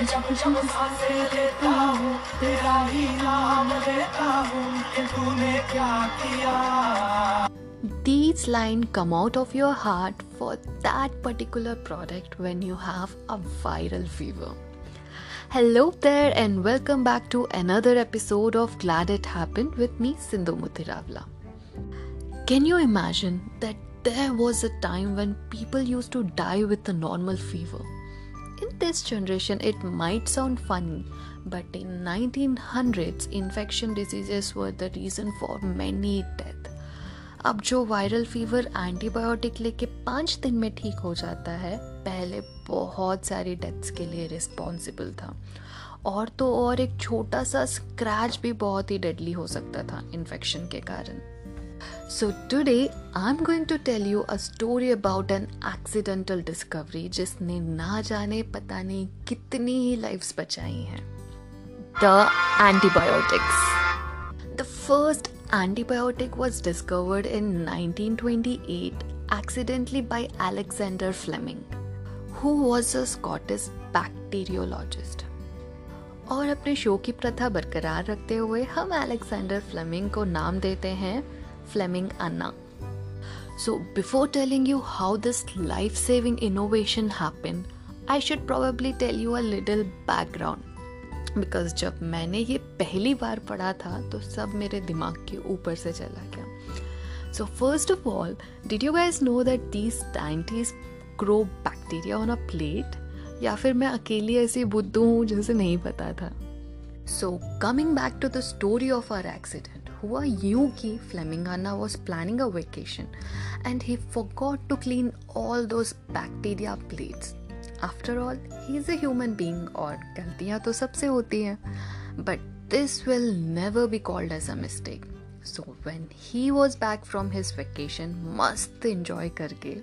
कि जब जब सांसें लेता हूँ तेरा ही नाम लेता हूँ कि तूने क्या किया These lines come out of your heart for that particular product when you have a viral fever. Hello there, and welcome back to another episode of Glad It Happened with me, Sindhu Muthiravla. Can you imagine that there was a time when people used to die with a normal fever? This generation, it might sound funny, but in 1900s, infection diseases were the reason for many deaths. अब जो viral fever antibiotic लेके पाँच दिन में ठीक हो जाता है पहले बहुत सारी डेथ्स के लिए रिस्पॉन्सिबल था और तो और एक छोटा सा स्क्रैच भी बहुत ही डेडली हो सकता था इन्फेक्शन के कारण so today I am going to tell you a story about an accidental discovery जिसने ना जाने पता नहीं कितनी ही लाइफ्स बचाई हैं the antibiotics the first antibiotic was discovered in 1928 accidentally by Alexander Fleming, who was a Scottish bacteriologist. और अपने शो की प्रथा बरकरार रखते हुए हम अलेक्जेंडर फ्लेमिंग को नाम देते हैं फ्लेमिंग अन्ना So, before telling you how this life saving innovation happened, I should probably tell you a little background. Because जब मैंने ये पहली बार पढ़ा था तो सब मेरे दिमाग के ऊपर से चला गया। So first of all did you guys know that these scientist grow bacteria on a plate या फिर मैं अकेली ऐसी बुद्धू हूँ जिसे नहीं पता था? So coming back to the story of our accident हुआ यूँ कि फ्लेमिंगाना was planning a vacation and he forgot to clean all those bacteria plates after all he is a human being और गलतियाँ तो सबसे होती हैं but this will never be called as a mistake so when he was back from his vacation मस्त enjoy करके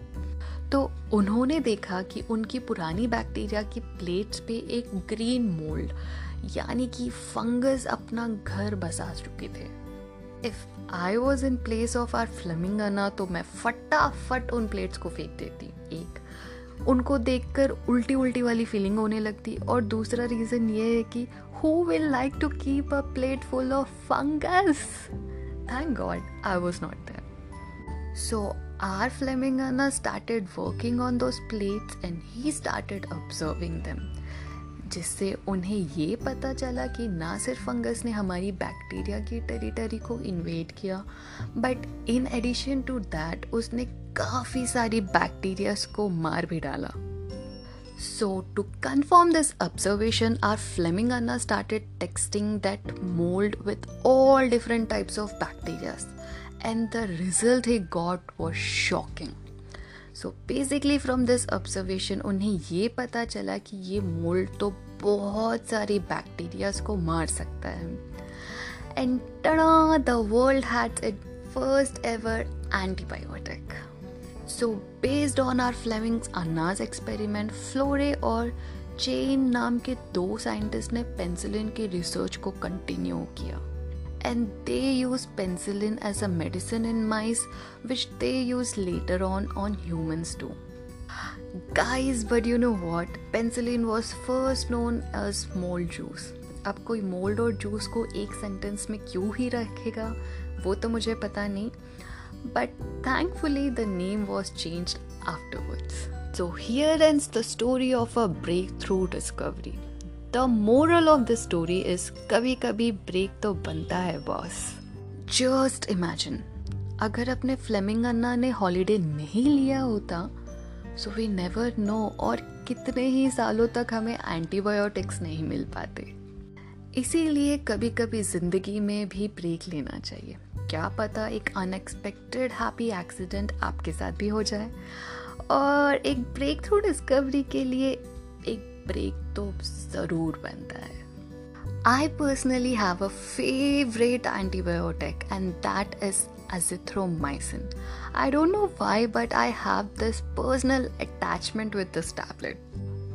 तो उन्होंने देखा कि उनकी पुरानी बैक्टीरिया की प्लेट्स पे एक ग्रीन मोल्ड यानी कि फंगस अपना घर बसा चुके थे। If I was in place of our Fleming तो मैं फटाफट उन प्लेट्स को फेंक देती। एक, उनको देखकर उल्टी उल्टी वाली फीलिंग होने लगती। और दूसरा रीज़न ये है कि who will like to keep a plate full of fungus thank God I was not there so our फ्लेमिंगाना started working on those plates and he started observing them जिससे उन्हें ये पता चला कि ना सिर्फ़ फंगस ने हमारी बैक्टीरिया की टेरिटरी को इन्वेट किया but in addition to that उसने काफ़ी सारी बैक्टीरियाज को मार भी डाला। So to confirm this observation our Fleming आना started testing that mould with all different types of bacterias and the result he got was shocking so basically from this observation उन्हें ये पता चला कि ये मोल्ड तो बहुत सारी बैक्टीरियाज को मार सकता है। And today the world had it first ever antibiotic so based on our Fleming's अनाज एक्सपेरिमेंट फ्लोरे और चेन नाम के दो साइंटिस्ट ने पेंसिलिन की रिसर्च को कंटिन्यू किया। And they use penicillin as a medicine in mice, which they use later on on humans too. Guys but you know what penicillin was first known as mould juice अब कोई mould और juice को एक sentence में क्यों ही रखेगा? वो तो मुझे पता नहीं। But thankfully the name was change afterwards here ends the story of a breakthrough discovery the moral of the story is कभी कभी ब्रेक तो बनता है बॉस जस्ट इमेजिन अगर अपने फ्लेमिंग अन्ना ने हॉलीडे नहीं लिया होता सो वी नेवर नो और कितने ही सालों तक हमें एंटीबायोटिक्स नहीं मिल पाते। इसीलिए कभी कभी ज़िंदगी में भी ब्रेक लेना चाहिए। क्या पता एक अनएक्सपेक्टेड हैप्पी एक्सीडेंट आपके साथ भी हो जाए। और एक ब्रेक थ्रू डिस्कवरी के लिए एक ब्रेक तो ज़रूर बनता है। I personally have a favorite antibiotic, and that is azithromycin. I don't know why, but I have this personal attachment with this tablet.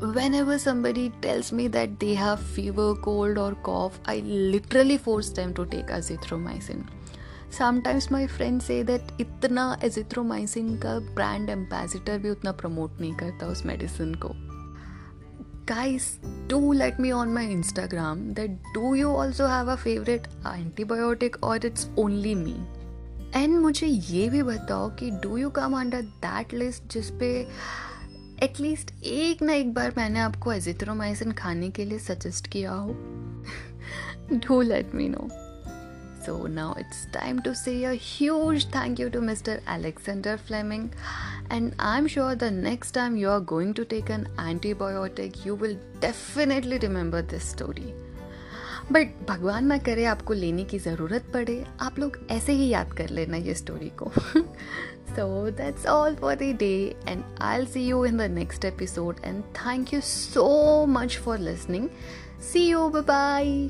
Whenever somebody tells me that they have fever, cold, or cough, I literally force them to take azithromycin. Sometimes my friends say that इतना azithromycin का brand ambassador भी उतना promote नहीं करता उस medicine को guys do let me on my instagram that do you also have a favorite antibiotic or it's only me and मुझे ये भी बताओ कि do you come under that list जिसपे एटलीस्ट एक ना एक बार मैंने आपको एजिथ्रोमाइसिन खाने के लिए सजेस्ट किया हो? Do let me know so now it's time to say huge thank you to mister Alexander Fleming and I am sure the next time you are going to take an antibiotic you will definitely remember this story but भगवान ना करे आपको लेने की ज़रूरत पड़े। आप लोग ऐसे ही याद कर लेना ये स्टोरी को। So that's all for the day and I'll see you in the next episode and thank you so much for listening see you bye